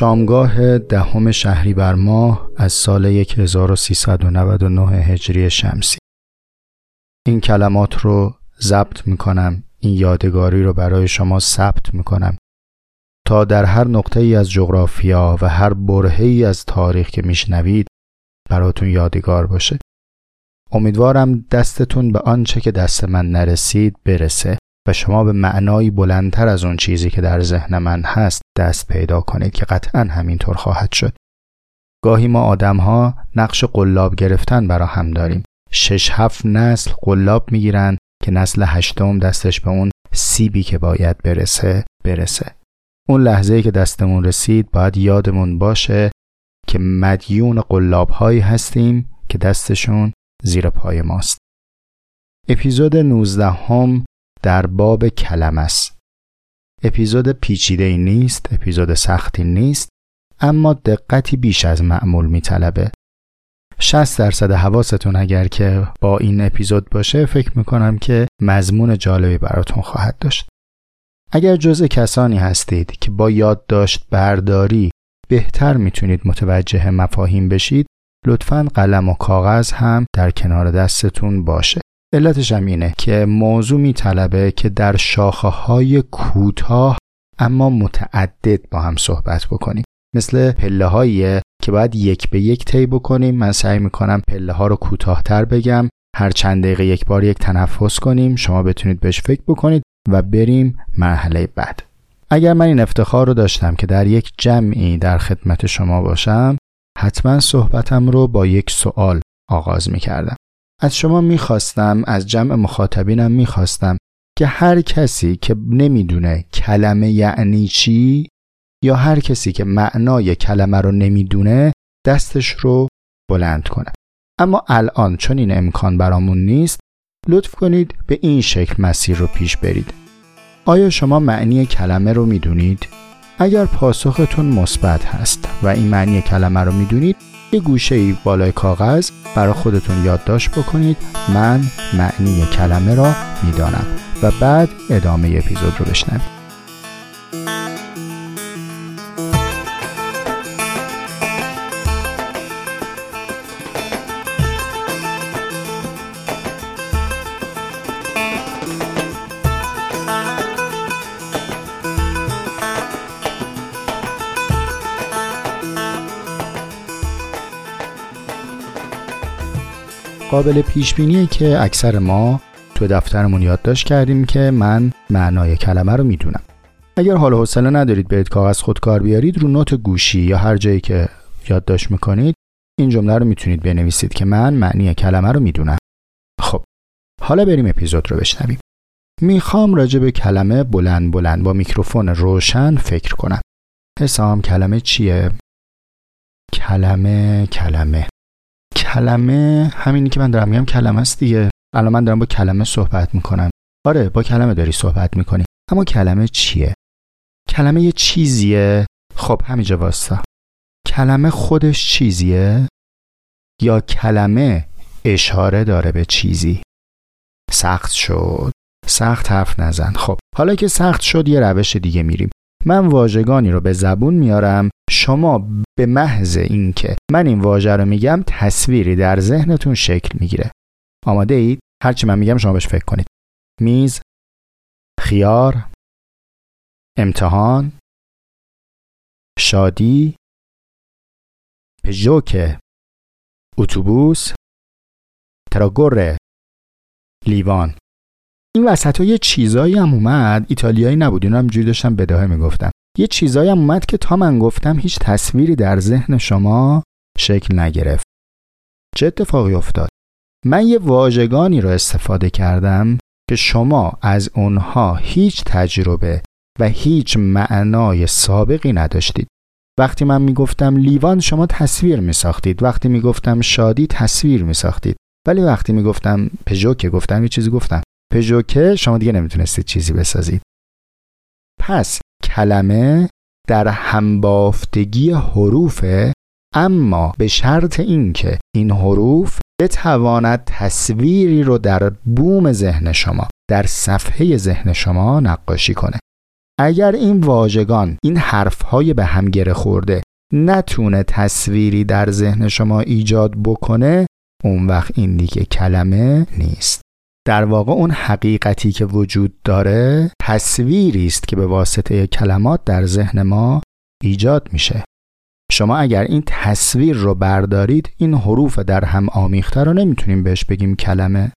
شامگاه دهم شهری بر ماه از سال 1399 هجری شمسی. این کلمات رو ضبط می‌کنم این یادگاری رو برای شما ثبت می‌کنم. تا در هر نقطه ای از جغرافیا و هر برهه ای از تاریخ که میشنوید براتون یادگار باشه. امیدوارم دستتون به آنچه که دست من نرسید برسه. و شما به معنایی بلندتر از اون چیزی که در ذهن من هست دست پیدا کنید که قطعا همینطور خواهد شد. گاهی ما آدم ها نقش قلاب گرفتن برا هم داریم. شش هفت نسل قلاب می‌گیرن که نسل هشتم دستش به اون سیبی که باید برسه برسه. اون لحظه که دستمون رسید باید یادمون باشه که مدیون قلاب هایی هستیم که دستشون زیر پای ماست. اپیزود 19 هم در باب کلم است اپیزود پیچیده ای نیست اپیزود سختی نیست اما دقتی بیش از معمول میطلبه 60 درصد حواستون اگر که با این اپیزود باشه فکر می‌کنم که مضمون جالبی براتون خواهد داشت. اگر جزء کسانی هستید که با یادداشت برداری بهتر می‌تونید متوجه مفاهیم بشید لطفا قلم و کاغذ هم در کنار دستتون باشه. علتش هم اینه که موضوع میطلبه که در شاخه های کوتاه اما متعدد با هم صحبت بکنیم. مثل پله که باید یک به یک طی بکنیم. من سعی می‌کنم پله ها رو کوتاهتر بگم. هر چند دقیقه یک بار یک تنفس کنیم. شما بتونید بهش فکر بکنید و بریم مرحله بعد. اگر من این افتخار رو داشتم که در یک جمعی در خدمت شما باشم حتما صحبتم رو با یک سوال آغاز می‌کردم. از شما می‌خواستم از جمع مخاطبینم می‌خواستم که هر کسی که نمی‌دونه کلمه یعنی چی یا هر کسی که معنای کلمه رو نمی‌دونه دستش رو بلند کنه اما الان چون این امکان برامون نیست لطف کنید به این شکل مسیر رو پیش برید آیا شما معنی کلمه رو می‌دونید؟ اگر پاسختون مثبت هست و این معنی کلمه رو می‌دونید یه گوشه ای بالای کاغذ برای خودتون یادداشت بکنید. من معنی کلمه را می‌دانم و بعد ادامه اپیزود رو بشنوید قابل پیش بینیه که اکثر ما تو دفترمون یادداشت کردیم که من معنای کلمه رو می‌دونم. اگر حال حوصله ندارید برید کاغذ خودکار بیارید رو نوت گوشی یا هر جایی که یادداشت می‌کنید این جمله رو می‌تونید بنویسید که من معنی کلمه رو می‌دونم. خب حالا بریم اپیزود رو بشنویم. می‌خوام راجع به کلمه بلند بلند با میکروفون روشن فکر کنم. حسام کلمه چیه؟ کلمه کلمه. کلمه همینی که من دارم میگم کلمه است دیگه. الان من دارم با کلمه صحبت می‌کنم. آره با کلمه داری صحبت می‌کنی. اما کلمه چیه؟ کلمه یه چیزیه. خب همینجا واستا کلمه خودش چیزیه؟ یا کلمه اشاره داره به چیزی؟ سخت شد. سخت حرف نزن. خب حالا که سخت شد یه روش دیگه میریم. من واژگانی رو به زبون میارم شما به محض اینکه من این واژه رو میگم تصویری در ذهنتون شکل می‌گیره. آماده اید؟ هرچی من میگم شما بهش فکر کنید. میز خیار امتحان شادی پژوک اتوبوس تراگوره لیوان. این وسط ها یه چیزایی هم اومد. ایتالیایی نبود اینا هم جوری داشتم بداهه می‌گفتم یه چیزایی هم اومد که تا من گفتم هیچ تصویری در ذهن شما شکل نگرفت. چه اتفاقی افتاد؟ من یه واژگانی رو استفاده کردم که شما از اونها هیچ تجربه و هیچ معنای سابقی نداشتید. وقتی من می‌گفتم لیوان شما تصویر میساختید. وقتی می‌گفتم شادی تصویر میساختید. ولی وقتی می‌گفتم پژوکه گفتم یه چیزی گفتم. پژوکه شما دیگه نمی‌تونستید چیزی بسازید. پس کلمه در همبافتگی حروفه اما به شرط اینکه این حروف بتواند تصویری رو در بوم ذهن شما در صفحه ذهن شما نقاشی کنه. اگر این واژگان این حرفهای به هم گره خورده نتونه تصویری در ذهن شما ایجاد بکنه اون وقت این دیگه کلمه نیست. در واقع اون حقیقتی که وجود داره تصویری است که به واسطه کلمات در ذهن ما ایجاد میشه. شما اگر این تصویر رو بردارید این حروف در هم آمیخته رو نمی‌تونیم بهش بگیم کلمه.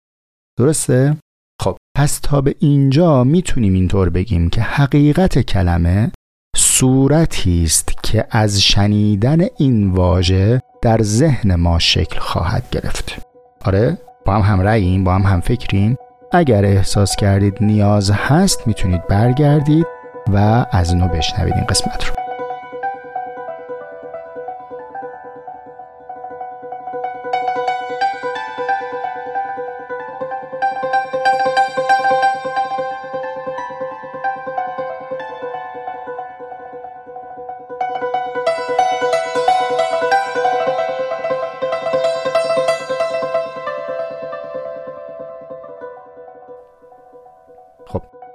درسته؟ خب پس تا به اینجا می‌تونیم اینطور بگیم که حقیقت کلمه صورتی است که از شنیدن این واژه در ذهن ما شکل خواهد گرفت. آره؟ با هم همراهیم با هم هم فکریم اگر احساس کردید نیاز هست می‌تونید برگردید و از نو بشنوید این قسمت رو.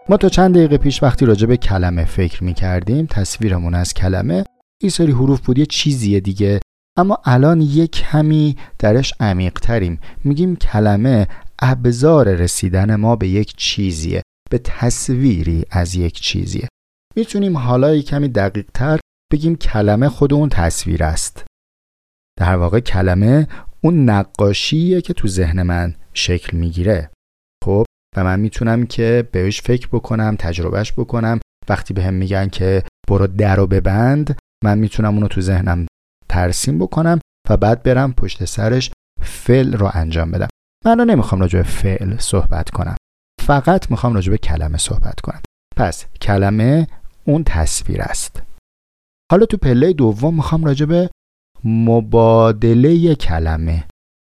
ما تا چند دقیقه پیش وقتی راجع به کلمه فکر می کردیم تصویرمون از کلمه این سری حروف بود یه چیزیه دیگه. اما الان یک کمی درش عمیق تریم میگیم کلمه ابزار رسیدن ما به یک چیزیه به تصویری از یک چیزیه. می‌تونیم حالا یک کمی دقیق تر بگیم کلمه خود اون تصویر است. در واقع کلمه اون نقاشیه که تو ذهن من شکل می‌گیره. خب؟ و من می‌تونم که بهش فکر بکنم تجربهش بکنم. وقتی به هم میگن که برو در و ببند من می‌تونم اونو تو ذهنم ترسیم بکنم و بعد برم پشت سرش فعل رو انجام بدم. من نمی‌خوام راجع به فعل صحبت کنم. فقط می‌خوام راجع به کلمه صحبت کنم. پس کلمه اون تصویر است. حالا تو پله دوم می‌خوام راجع به مبادله کلمه.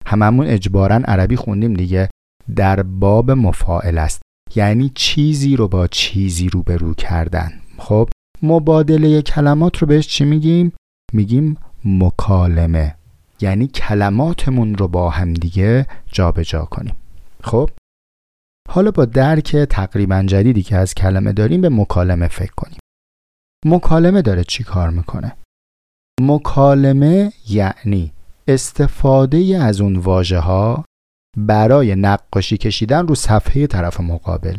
هممون اجبارا عربی خوندیم دیگه. در باب مفاعل است. یعنی چیزی رو با چیزی روبرو کردن. خب مبادله کلمات رو بهش چی میگیم؟ میگیم مکالمه. یعنی کلماتمون رو با هم دیگه جابجا جا کنیم. خب؟ حالا با درک تقریبا جدیدی که از کلمه داریم به مکالمه فکر کنیم. مکالمه داره چی کار می‌کنه؟ مکالمه یعنی استفاده از اون واژه ها برای نقاشی کشیدن رو صفحه طرف مقابل.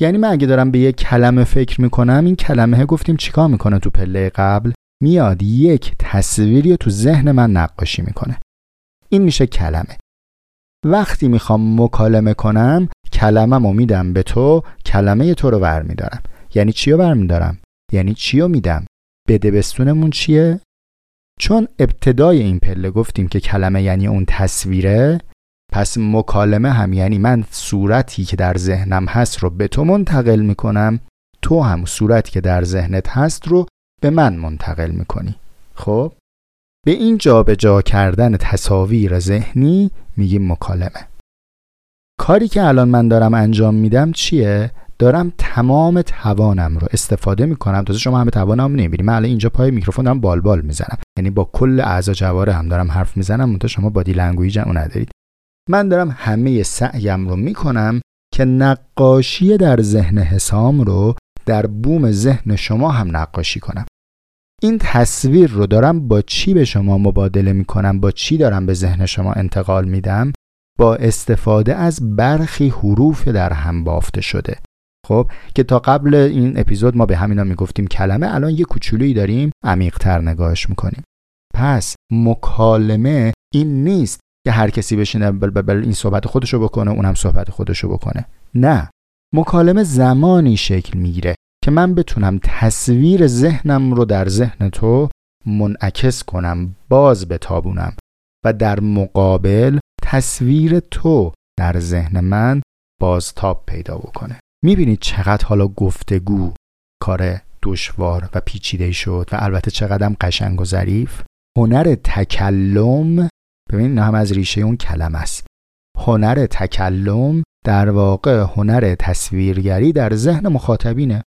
یعنی من اگه دارم به یک کلمه فکر می‌کنم این کلمه گفتیم چیکار می‌کنه تو پله قبل؟ میاد یک تصویری تو ذهن من نقاشی می‌کنه. این میشه کلمه. وقتی می‌خوام مکالمه کنم کلمه رو میدم به تو کلمه تو رو برمیدارم. یعنی چی رو برمیدارم؟ یعنی چی رو میدم؟ بدبستونمون چیه؟ چون ابتدای این پله گفتیم که کلمه یعنی اون تصویره پس مکالمه هم یعنی من صورتی که در ذهنم هست رو به تو منتقل می‌کنم تو هم صورتی که در ذهنت هست رو به من منتقل می‌کنی. خب؟ به این جا به جا کردن تصاویر ذهنی میگیم مکالمه. کاری که الان من دارم انجام میدم چیه؟ دارم تمام توانم رو استفاده می‌کنم. تازه شما همه توانم نمی‌بینی. من الان اینجا پای میکروفون دارم بال می‌زنم. یعنی با کل اعضا جوارح هم دارم حرف می‌زنم منتها شما body language اون ندارید. من دارم همه سعیم رو می‌کنم که نقاشی در ذهن حسام رو در بوم ذهن شما هم نقاشی کنم. این تصویر رو دارم با چی به شما مبادله می‌کنم؟ با چی دارم به ذهن شما انتقال میدم؟ با استفاده از برخی حروف در هم بافته شده. خب که تا قبل این اپیزود ما به همینا می‌گفتیم کلمه الان یه کوچولویی داریم عمیقتر نگاهش می‌کنیم. پس مکالمه این نیست که هر کسی بشینه بل بل بل این صحبت خودشو بکنه اونم صحبت خودشو بکنه. نه. مکالمه زمانی شکل می‌گیره که من بتونم تصویر ذهنم رو در ذهن تو منعکس کنم باز بتابونم و در مقابل تصویر تو در ذهن من بازتاب پیدا بکنه. می‌بینید چقدر حالا گفتگو کار دشوار و پیچیده شد و البته چقدر قشنگ و ظریف. هنر تکلم ببین نه هم از ریشه اون کلمه است. هنر تکلم در واقع هنر تصویرگری در ذهن مخاطبینه.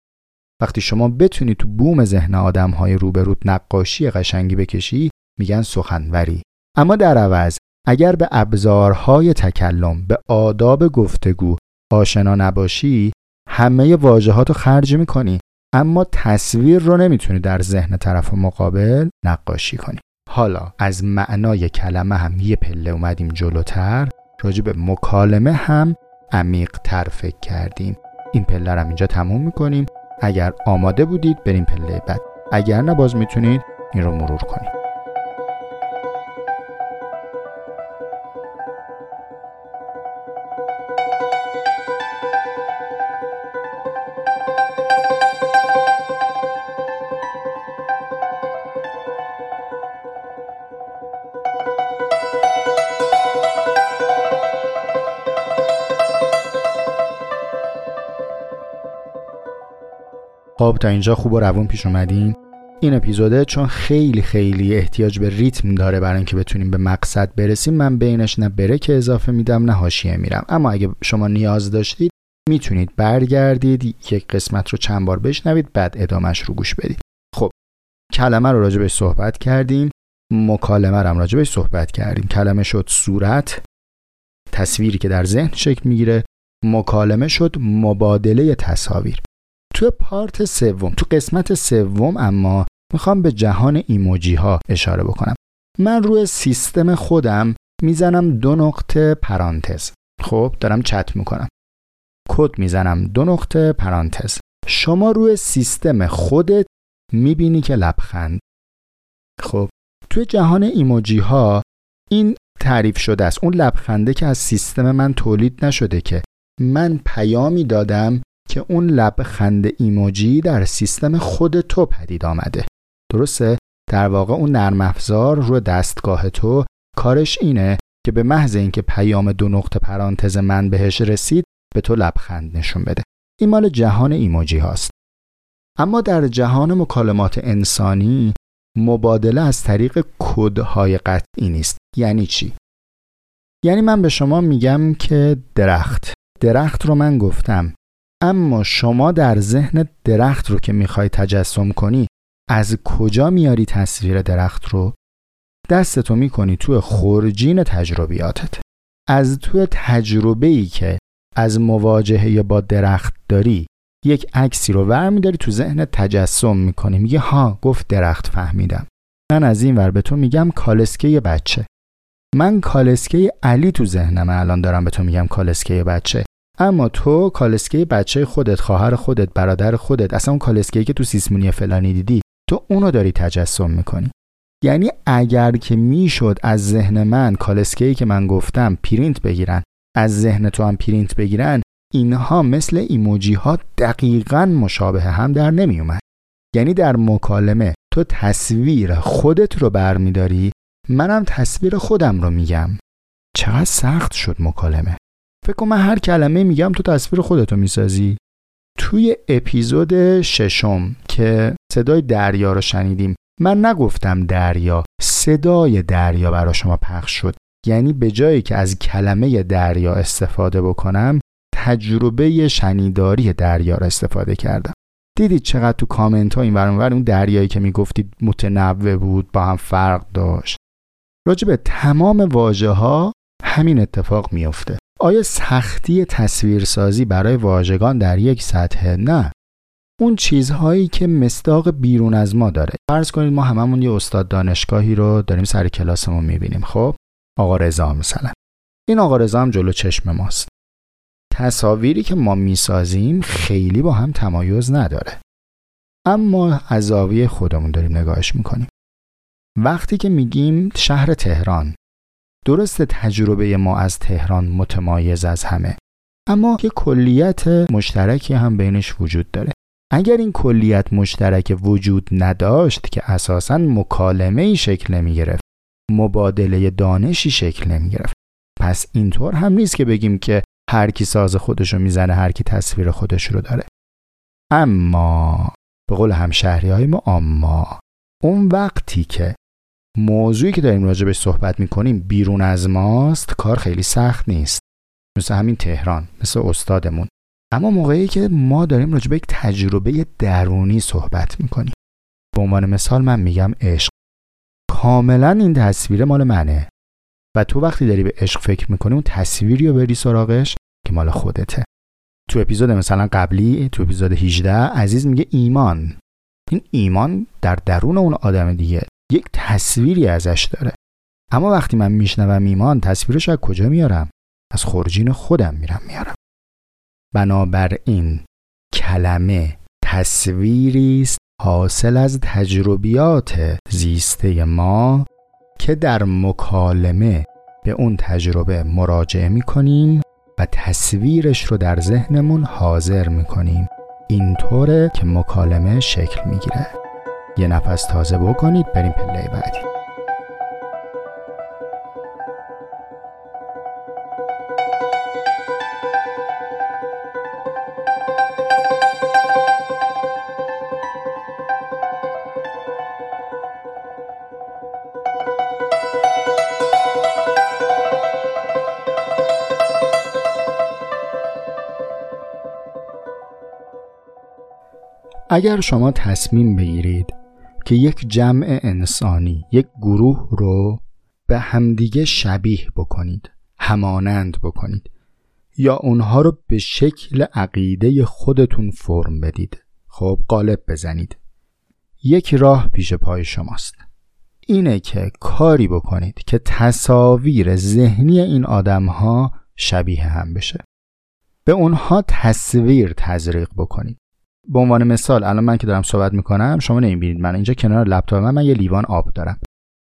وقتی شما بتونی تو بوم ذهن آدم های روبروت نقاشی قشنگی بکشی میگن سخنوری. اما در عوض اگر به ابزارهای تکلم به آداب گفتگو آشنا نباشی همه واژهات رو خرج می‌کنی. اما تصویر رو نمی‌تونی در ذهن طرف مقابل نقاشی کنی. حالا از معنای کلمه هم یه پله اومدیم جلوتر راجع به مکالمه هم عمیق تر فکر کردیم. این پله رو اینجا تموم می‌کنیم. اگر آماده بودید بریم پله بعد. اگر نه باز می‌تونید این رو مرور کنید. خب تا اینجا خوب و روون پیش اومدیم این اپیزوده چون خیلی خیلی احتیاج به ریتم داره برای اینکه بتونیم به مقصد برسیم من بینش نه بره اضافه میدم نه حاشیه میرم. اما اگه شما نیاز داشتید می‌تونید برگردید یک قسمت رو چند بار بشنوید بعد ادامش رو گوش بدید. خب کلمه رو راجبش صحبت کردیم. مکالمه رو هم راجبش صحبت کردیم. کلمه شد صورت. تصویری که در ذهن شکل می‌گیره. مکالمه شد مبادله تصاویر. تو پارت سوم تو قسمت سوم اما می‌خوام به جهان ایموجی ها اشاره بکنم. من روی سیستم خودم می‌زنم دو نقطه پرانتز. خب دارم چت می‌کنم. کد می‌زنم دو نقطه پرانتز. شما روی سیستم خودت می‌بینی که لبخند. خب توی جهان ایموجی ها این تعریف شده است. اون لبخنده که از سیستم من تولید نشده که من پیامی دادم که اون لبخند ایموجی در سیستم خود تو پدید آمده. درسته؟ در واقع اون نرم افزار رو دستگاه تو کارش اینه که به محض اینکه پیام دو نقطه پرانتز من بهش رسید به تو لبخند نشون بده. این مال جهان ایموجی هاست. اما در جهان مکالمات انسانی مبادله از طریق کدهای قطعی نیست. یعنی چی؟ یعنی من به شما میگم که درخت. درخت رو من گفتم. اما شما در ذهن درخت رو که می‌خوای تجسم کنی از کجا میاری تصویر درخت رو؟ دستتو می‌کنی توی خورجین تجربیاتت. از توی تجربه ای که از مواجهه با درخت داری یک عکسی رو ور تو ذهن تجسم می‌کنی. میگه ها گفت درخت فهمیدم. من از این ور به تو میگم کالسکه بچه. من کالسکه علی تو ذهنم الان دارم به تو میگم کالسکه بچه. اما تو کالسکه بچه خودت خواهر خودت برادر خودت اصلا اون کالسکه که تو سیسمونی فلانی دیدی تو اونو داری تجسم می‌کنی. یعنی اگر که می‌شد از ذهن من کالسکه که من گفتم پرینت بگیرن از ذهن تو هم پرینت بگیرن اینها مثل ایموجی ها دقیقا مشابه هم در نمی اومد. یعنی در مکالمه تو تصویر خودت رو برمیداری منم تصویر خودم رو میگم. چقدر سخت شد مکالمه. فکر کنم من هر کلمه میگم تو تصویر خودتو می‌سازی. توی اپیزود ششم که صدای دریا رو شنیدیم من نگفتم دریا صدای دریا برا شما پخش شد. یعنی به جایی که از کلمه دریا استفاده بکنم تجربه شنیداری دریا رو استفاده کردم. دیدید چقدر تو کامنت ها این اون دریایی که می‌گفتید متنوع بود با هم فرق داشت. راجع به تمام واژه ها همین اتفاق میفته آیا سختی تصویرسازی برای واژگان در یک سطح؟ نه. اون چیزهایی که مستاق بیرون از ما داره. فرض کنید ما هممون یه استاد دانشگاهی رو داریم سر کلاسمون می‌بینیم خب؟ آقا رضا مثلا. این آقا رضا هم جلو چشم ماست. تصاویری که ما می‌سازیم خیلی با هم تمایز نداره. اما از زاویه خودمون داریم نگاهش می‌کنیم. وقتی که میگیم شهر تهران درست تجربه ما از تهران متمایز از همه. اما یه کلیت مشترکی هم بینش وجود داره. اگر این کلیت مشترک وجود نداشت که اساسا مکالمه ای شکل نمی گرفت مبادله دانشی شکل نمی گرفت پس اینطور هم نیست که بگیم که هر کی ساز خودش رو می‌زنه هر کی تصویر خودش رو داره. اما به قول همشهری های ما اما اون وقتی که موضوعی که داریم راجبش صحبت می‌کنیم بیرون از ماست کار خیلی سخت نیست. مثل همین تهران مثل استادمون. اما موقعی که ما داریم راجب یک تجربه درونی صحبت می‌کنیم. به عنوان مثال من میگم عشق. کاملا این تصویر مال منه. و تو وقتی داری به عشق فکر می‌کنی اون تصویری رو بری سراغش که مال خودته. تو اپیزود مثلا قبلی تو اپیزود 18 عزیز میگه ایمان. این ایمان در درون اون آدم دیگه. یک تصویری ازش داره. اما وقتی من میشنوم ایمان تصویرش از کجا میارم؟ از خورجین خودم میرم میارم. بنابراین کلمه تصویری است حاصل از تجربیات زیسته ما که در مکالمه به اون تجربه مراجعه می‌کنیم و تصویرش رو در ذهنمون حاضر می‌کنیم. اینطوره که مکالمه شکل می‌گیره. یه نفس تازه بکنید بریم پله بعدی. اگر شما تصمیم بگیرید که یک جمع انسانی یک گروه رو به همدیگه شبیه بکنید همانند بکنید یا اونها رو به شکل عقیده خودتون فرم بدید. خب قالب بزنید. یک راه پیش پای شماست. اینه که کاری بکنید که تصاویر ذهنی این آدم ها شبیه هم بشه. به اونها تصویر تزریق بکنید. به عنوان مثال الان من که دارم صحبت می‌کنم شما نمی‌بینید من اینجا کنار لپتاپ من, من یه لیوان آب دارم.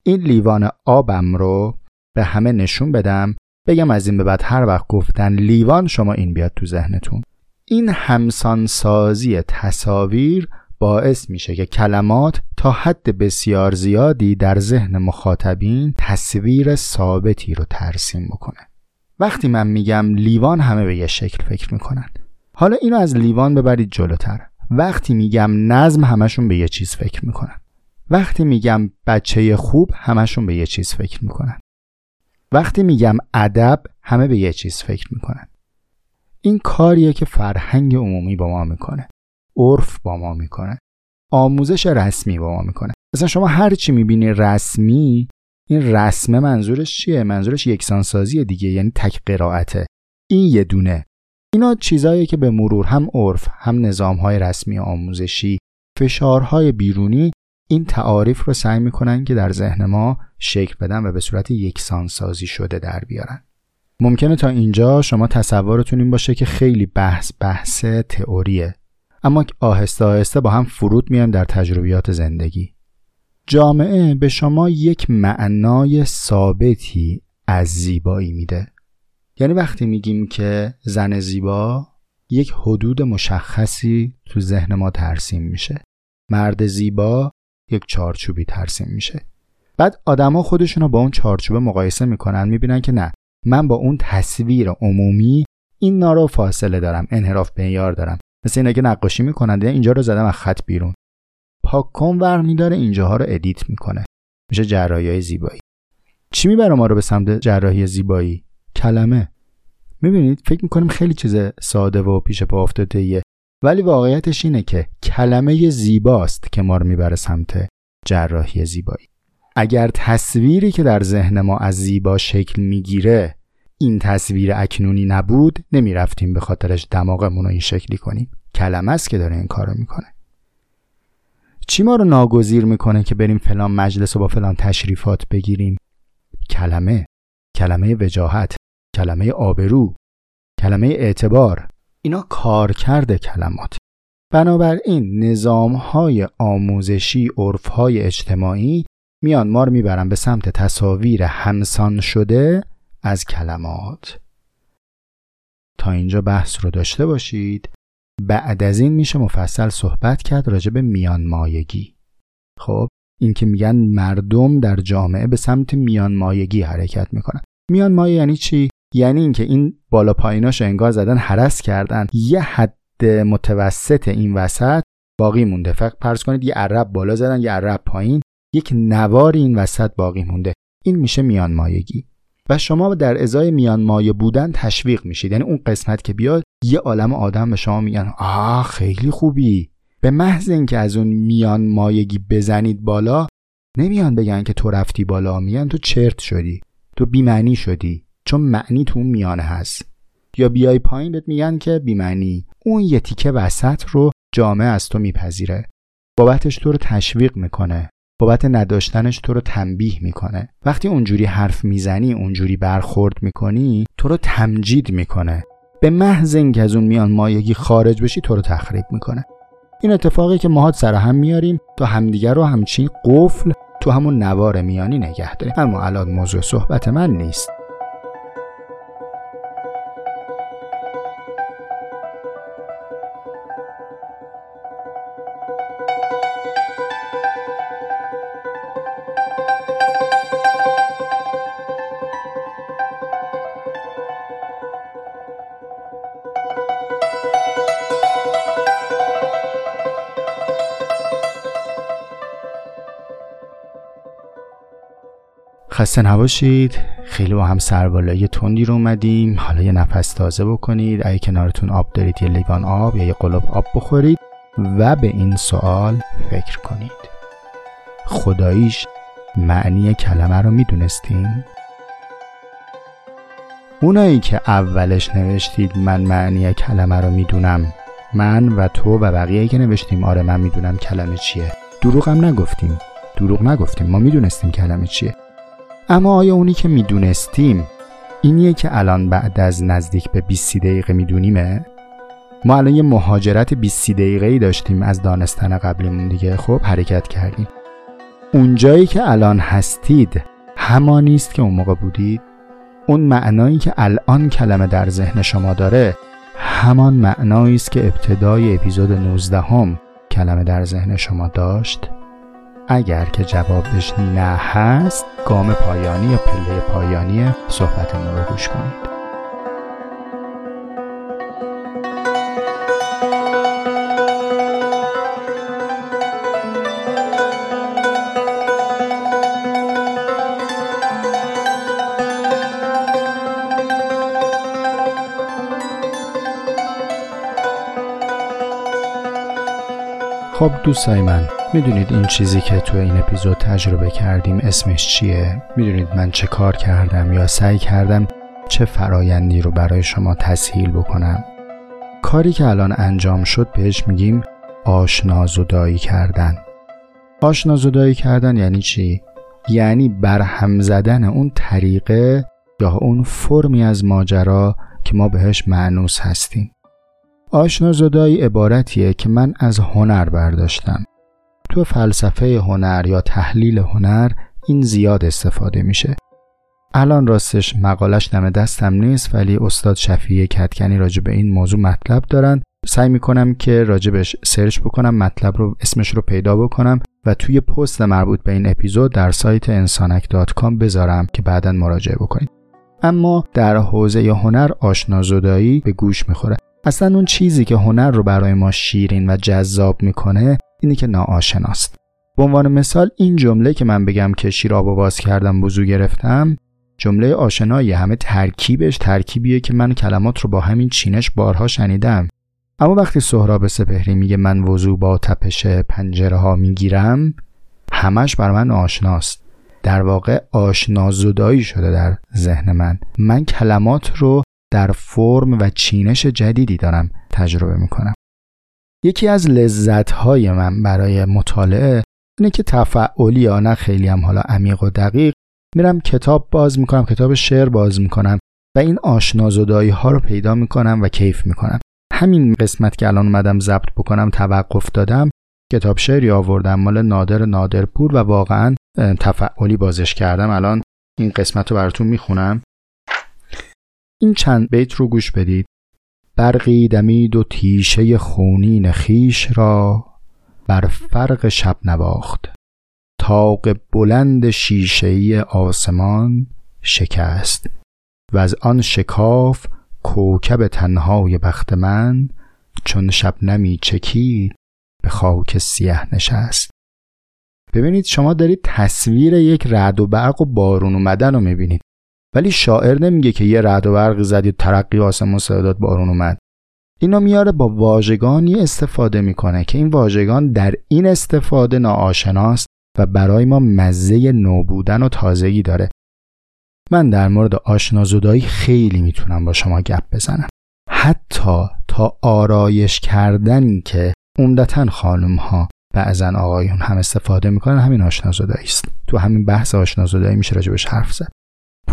این لیوان آبم رو به همه نشون بدم بگم از این به بعد هر وقت گفتن لیوان شما این بیاد تو ذهنتون. این همسانسازی تصاویر باعث میشه که کلمات تا حد بسیار زیادی در ذهن مخاطبین تصویر ثابتی رو ترسیم بکنه. وقتی من میگم لیوان همه به یه شکل فکر می‌کنن. حالا اینو از لیوان ببرید جلوتر. وقتی میگم نظم همشون به یه چیز فکر می‌کنن. وقتی میگم بچه خوب همشون به یه چیز فکر می‌کنن. وقتی میگم ادب همه به یه چیز فکر می‌کنن. این کاریه که فرهنگ عمومی با ما می‌کنه. عرف با ما می‌کنه. آموزش رسمی با ما می‌کنه. مثلا شما هر چی می‌بینی رسمی این رسمه منظورش چیه؟ منظورش یکسانسازی دیگه یعنی تک قرائته. این یه دونه. اینا چیزایی که به مرور هم عرف هم نظامهای رسمی آموزشی فشارهای بیرونی این تعاریف رو سعی می‌کنن که در ذهن ما شکل بدن و به صورت یکسانسازی شده در بیارن. ممکنه تا اینجا شما تصورتون این باشه که خیلی بحث بحث تئوریه. اما آهسته آهسته با هم فرود میان در تجربیات زندگی. جامعه به شما یک معنای ثابتی از زیبایی میده. یعنی وقتی میگیم که زن زیبا یک حدود مشخصی تو ذهن ما ترسیم میشه. مرد زیبا یک چارچوبی ترسیم میشه. بعد آدما خودشون رو با اون چارچوبه مقایسه می‌کنن می‌بینن که نه من با اون تصویر عمومی این نارو فاصله دارم انحراف معیار دارم. مثل این اگه نقاشی می‌کنن اینجا رو زدم از خط بیرون. پاک کن ور میداره اینجاها رو ادیت می‌کنه. میشه جراحی زیبایی. چی می‌بره ما رو به سمت جراحی زیبایی؟ کلمه. می‌بینید فکر می‌کنیم خیلی چیز ساده و پیش پا افتاده ولی واقعیتش اینه که کلمه زیباست که ما رو می‌بره سمت جراحی زیبایی. اگر تصویری که در ذهن ما از زیبا شکل می‌گیره این تصویر اکنونی نبود نمی‌رفتیم به خاطرش دماغمون رو این شکلی کنیم. کلمه است که داره این کارو می‌کنه. چی ما رو ناگزیر می‌کنه که بریم فلان مجلس و با فلان تشریفات بگیریم؟ کلمه. کلمه وجاهت. کلمه آبرو کلمه اعتبار. اینا کارکرد کلمات. بنابراین نظام های آموزشی عرف های اجتماعی میان ما رو می‌برن به سمت تصاویر همسان شده از کلمات. تا اینجا بحث رو داشته باشید. بعد از این میشه مفصل صحبت کرد راجع به میان مایگی خب این که میگن مردم در جامعه به سمت میان مایگی حرکت می‌کنن. میان مایه یعنی چی؟ یعنی اینکه این بالا پاییناش انگار زدن حرس کردن. یه حد متوسط این وسط باقی مونده. فقط پرس کنید یه عرب بالا زدن یه عرب پایین. یک نوار این وسط باقی مونده. این میشه میان مایگی و شما در ازای میان مایه بودن تشویق میشید. یعنی اون قسمت که بیاد یه عالم آدم به شما میگن آه خیلی خوبی. به محض اینکه از اون میان مایگی بزنید بالا نمیان بگن که تو رفتی بالا. میان تو چرت شدی. تو بیمعنی شدی. چون معنی تو اون میانه هست. یا بیای پایین بهت میگن که بیمعنی. اون یه تیکه وسط رو جامعه از تو میپذیره. بابتش تو رو تشویق می‌کنه. بابت نداشتنش تو رو تنبیه می‌کنه. وقتی اونجوری حرف می‌زنی اونجوری برخورد می‌کنی تو رو تمجید می‌کنه. به محض اینکه از اون میان مایگی خارج بشی تو رو تخریب می‌کنه. این اتفاقی که ماهات سر هم میاریم تا همدیگر رو همچین قفل تو همون نوار میانی نگه داریم. اما الان موضوع صحبت من نیست. خسته نباشید. خیلی با هم سربالایی تندی رو اومدیم. حالا یه نفس تازه بکنید. اگه کنارتون آب دارید یه لیوان آب یا یه قلب آب بخورید و به این سوال فکر کنید. خداییش معنی کلمه رو می‌دونستین؟ اونایی که اولش نوشتید من معنی کلمه رو می‌دونم. من و تو و بقیه که نوشتیم. آره من می‌دونم کلمه چیه. دروغ هم نگفتیم. دروغ نگفتیم. ما می‌دونستیم کلمه چیه. اما آیا اونی که می‌دونستیم اینیه که الان بعد از نزدیک به 20 دقیقه میدونیمه؟ ما الان یه مهاجرت 20 دقیقه ای داشتیم از دانستن قبلیمون دیگه خب؟ حرکت کردیم. اونجایی که الان هستید همانیست که اون موقع بودید. اون معنایی که الان کلمه در ذهن شما داره همان معنایی است که ابتدای اپیزود 19 هم کلمه در ذهن شما داشت. اگر که جوابش نه هست گام پایانی یا پله پایانی صحبتمون رو گوش کنید. خب دوستای من می‌دونید این چیزی که تو این اپیزود تجربه کردیم اسمش چیه؟ می‌دونید من چه کار کردم یا سعی کردم چه فرایندی رو برای شما تسهیل بکنم؟ کاری که الان انجام شد بهش میگیم آشنازدایی کردن آشنازدایی کردن یعنی چی؟ یعنی برهم زدن اون طریقه یا اون فرمی از ماجرا که ما بهش معنوس هستیم آشنازدایی عبارتیه که من از هنر برداشتم تو فلسفه هنر یا تحلیل هنر این زیاد استفاده میشه. الان راستش مقالش دم دستم نیست ولی استاد شفیه کتکنی راجع به این موضوع مطلب دارن. سعی می‌کنم که راجبش سرچ بکنم مطلب رو اسمش رو پیدا بکنم و توی پست مربوط به این اپیزود در سایت انسانک بذارم که بعدا مراجعه بکنید. اما در حوزه هنر آشنازدایی به گوش می‌خوره. اصلا اون چیزی که هنر رو برای ما شیرین و جذاب می‌کنه اینه که ناآشناست. به عنوان مثال این جمله که من بگم که شیر آب باز کردم وضو گرفتم جمله آشنایی همه ترکیبش ترکیبیه که من کلمات رو با همین چینش بارها شنیدم. اما وقتی سهراب سپهری میگه من وضو با تپش پنجره ها می‌گیرم همش بر من آشناست. در واقع آشنا زدایی شده در ذهن من. من کلمات رو در فرم و چینش جدیدی دارم تجربه می‌کنم. یکی از لذتهای من برای مطالعه اینه که تفعلی یا نه خیلی هم حالا عمیق و دقیق میرم کتاب باز می‌کنم کتاب شعر باز می‌کنم و این آشنازدایی ها رو پیدا می‌کنم و کیف می‌کنم. همین قسمت که الان اومدم ضبط بکنم توقف دادم کتاب شعری آوردم مال نادر نادرپور و واقعا تفعلی بازش کردم. الان این قسمت رو براتون می‌خونم. این چند بیت رو گوش بدید. برقی دمید و تیشه خونین خیش را بر فرق شب نواخت. تاق بلند شیشهای آسمان شکست. و از آن شکاف کوکب تنهای بخت من چون شب نمی چکید به خاک سیه نشست. ببینید شما دارید تصویر یک رعد و برق و بارون اومدن رو می‌بینید. ولی شاعر نمیگه که یه رعد و برق زدید ترقی آسمون صداد بارون اومد. اینو میاره با واژگانی استفاده می‌کنه که این واژگان در این استفاده ناآشناست و برای ما مزه نوبودن و تازگی داره. من در مورد آشنازدایی خیلی می‌تونم با شما گپ بزنم. حتی تا آرایش کردن که عمدتا خانم ها بعضا آقایون هم استفاده می‌کنن همین آشنازدایی است. تو همین بحث آشنازدایی میشه راجبش حرف زد.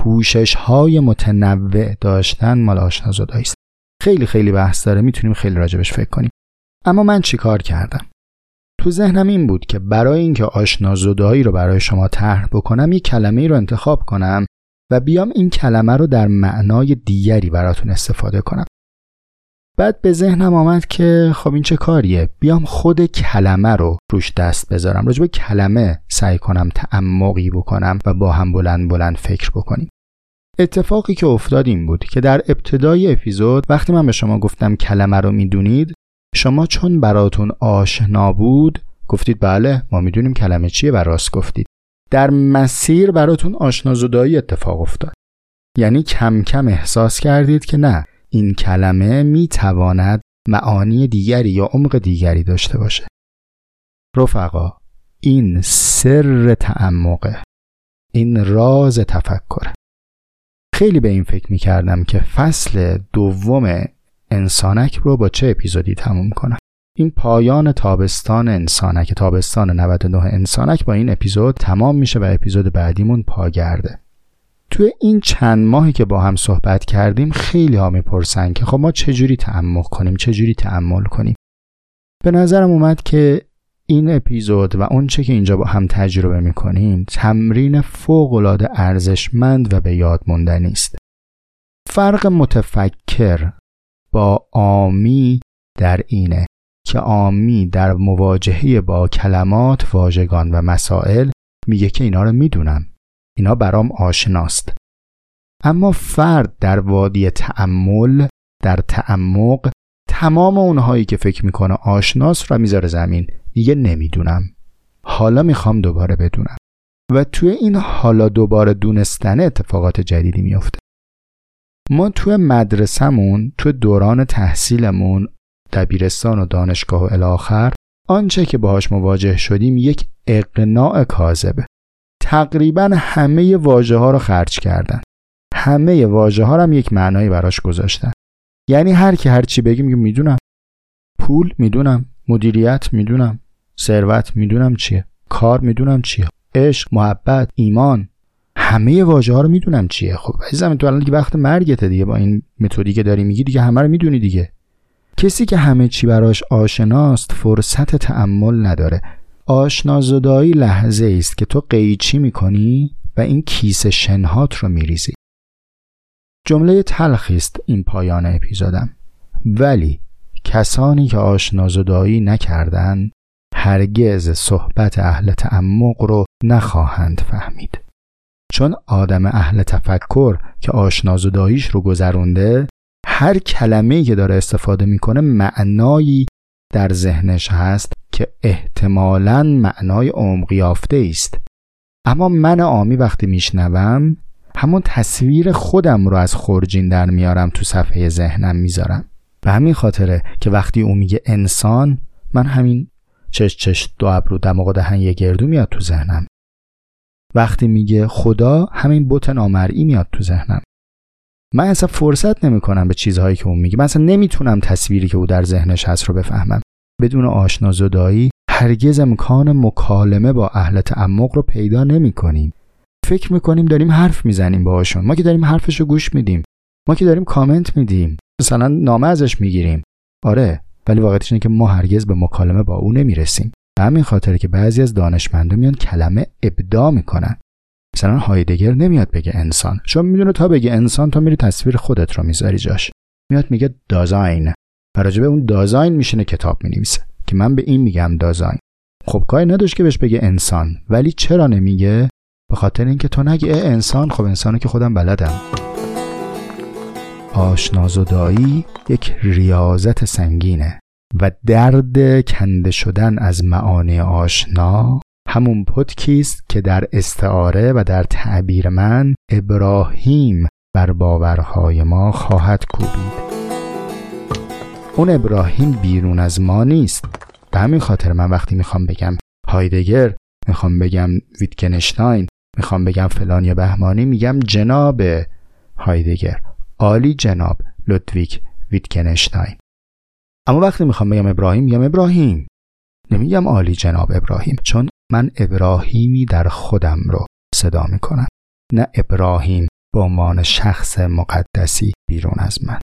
پوشش های متنوع داشتن مال آشنازدایی است. خیلی خیلی بحث داره می‌تونیم خیلی راجبش فکر کنیم. اما من چیکار کردم؟ تو ذهنم این بود که برای اینکه آشنازدایی رو برای شما طرح بکنم یک کلمه ای رو انتخاب کنم و بیام این کلمه رو در معنای دیگری براتون استفاده کنم. بعد به ذهنم آمد که خب این چه کاریه؟ بیام خود کلمه رو روش دست بذارم. راجع به کلمه سعی کنم تعمقی بکنم و با هم بلند بلند فکر بکنیم. اتفاقی که افتاد این بود که در ابتدای اپیزود وقتی من به شما گفتم کلمه رو می‌دونید شما چون براتون آشنا بود گفتید بله ما می‌دونیم کلمه چیه و راست گفتید. در مسیر براتون آشنازدایی اتفاق افتاد. یعنی کم کم احساس کردید که نه این کلمه می‌تواند معانی دیگری یا عمق دیگری داشته باشه. رفقا این سر تعمقه این راز تفکره. خیلی به این فکر می‌کردم که فصل دوم انسانک رو با چه اپیزودی تموم کنم. این پایان تابستان انسانک تابستان 99 انسانک با این اپیزود تمام میشه و اپیزود بعدیمون پاگرده. توی این چند ماهی که با هم صحبت کردیم خیلی ها می‌پرسن که خب ما چجوری تعمق کنیم چجوری تعمل کنیم؟ به نظرم اومد که این اپیزود و اون چه که اینجا با هم تجربه می‌کنیم تمرین فوقالعاده ارزشمند و به یاد موندنی است فرق متفکر با آمی در اینه که آمی در مواجهه با کلمات، واژگان و مسائل میگه که اینا رو می‌دونم. اینا برام آشناست. اما فرد در وادی تعمل در تعمق تمام اونهایی که فکر می‌کنه آشناس را می‌ذاره زمین. میگه نمی‌دونم. حالا می‌خوام دوباره بدونم. و توی این حالا دوباره دونستن اتفاقات جدیدی میفته ما توی مدرسهمون توی دوران تحصیلمون دبیرستان و دانشگاه و الاخر آنچه که باهاش مواجه شدیم یک اقناع کاذبه. تقریبا همه واژه ها رو خرج کردن. همه واژه ها هم یک معنایی براش گذاشتن. یعنی هر کی هر چی میگه می‌دونم. پول می‌دونم. مدیریت می‌دونم. ثروت می‌دونم چیه کار می‌دونم چیه عشق محبت ایمان همه واژه ها رو می‌دونم چیه. خب عزیزم تو الان دیگه وقت مرگته دیگه. با این متدی که داری میگی دیگه همه رو می‌دونی دیگه. کسی که همه چی براش آشناست فرصت تعمل نداره. آشنازدایی لحظه است که تو قیچی می‌کنی و این کیسه شنهات رو میریزی. جمله تلخی است این پایان اپیزودم. ولی کسانی که آشنازدایی نکردند هرگز صحبت اهل تعمق رو نخواهند فهمید. چون آدم اهل تفکر که آشنازداییش رو گذرونده هر کلمه که داره استفاده می‌کنه معنایی در ذهنش هست که احتمالا معنای عمق یافته است. اما من آمی وقتی میشنوم همون تصویر خودم رو از خورجین در میارم تو صفحه ذهنم می‌ذارم. به همین خاطره که وقتی او میگه انسان من همین چش چش دو ابرو دماغ دهن یه گردو میاد تو ذهنم. وقتی میگه خدا همین بت نامرئی میاد تو ذهنم. من اصلا فرصت نمی‌کنم به چیزهایی که اون میگه. من اصلا نمی‌تونم تصویری که او در ذهنش هست رو بفهمم. بدون آشنا زدایی هرگز امکان مکالمه با اهل تعمق رو پیدا نمی کنیم. فکر می‌کنیم داریم حرف می‌زنیم باهاشون. ما که داریم حرفش رو گوش میدیم. ما که داریم کامنت میدیم. مثلا نامه ازش می‌گیریم. آره. ولی واقعیتش اینه که ما هرگز به مکالمه با او نمی‌رسیم. به همین خاطر که بعضی از دانشمندان میان کلمه ابدا می‌کنن. مثلا هایدگر نمیاد بگه انسان. چون می‌دونه تا بگه انسان تا میری تصویر خودت رو می‌ذاری جاش. میاد میگه دازاین و به اون دازاین میشینه کتاب می‌نویسه. که من به این میگم دازاین خب کاری نداشت که بهش بگه انسان. ولی چرا نمیگه؟ به خاطر اینکه تو نگی انسان. خب انسانه که خودم بلدم. آشنازدایی یک ریاضت سنگینه و درد کنده شدن از معانی آشنا همون پتکیست که در استعاره و در تعبیر من ابراهیم بر باورهای ما خواهد کوبید. اون ابراهیم بیرون از ما نیست. به همین خاطر من وقتی می‌خوام بگم هایدگر می‌خوام بگم ویتکنشتاین می‌خوام بگم فلان یا بهمانی میگم جناب هایدگر. عالی جناب لودویک ویتکنشتاین. اما وقتی می‌خوام بگم ابراهیم میگم ابراهیم. نمیگم عالی جناب ابراهیم چون من ابراهیمی در خودم رو صدا می‌کنم. نه ابراهیم به عنوان شخص مقدسی بیرون از من.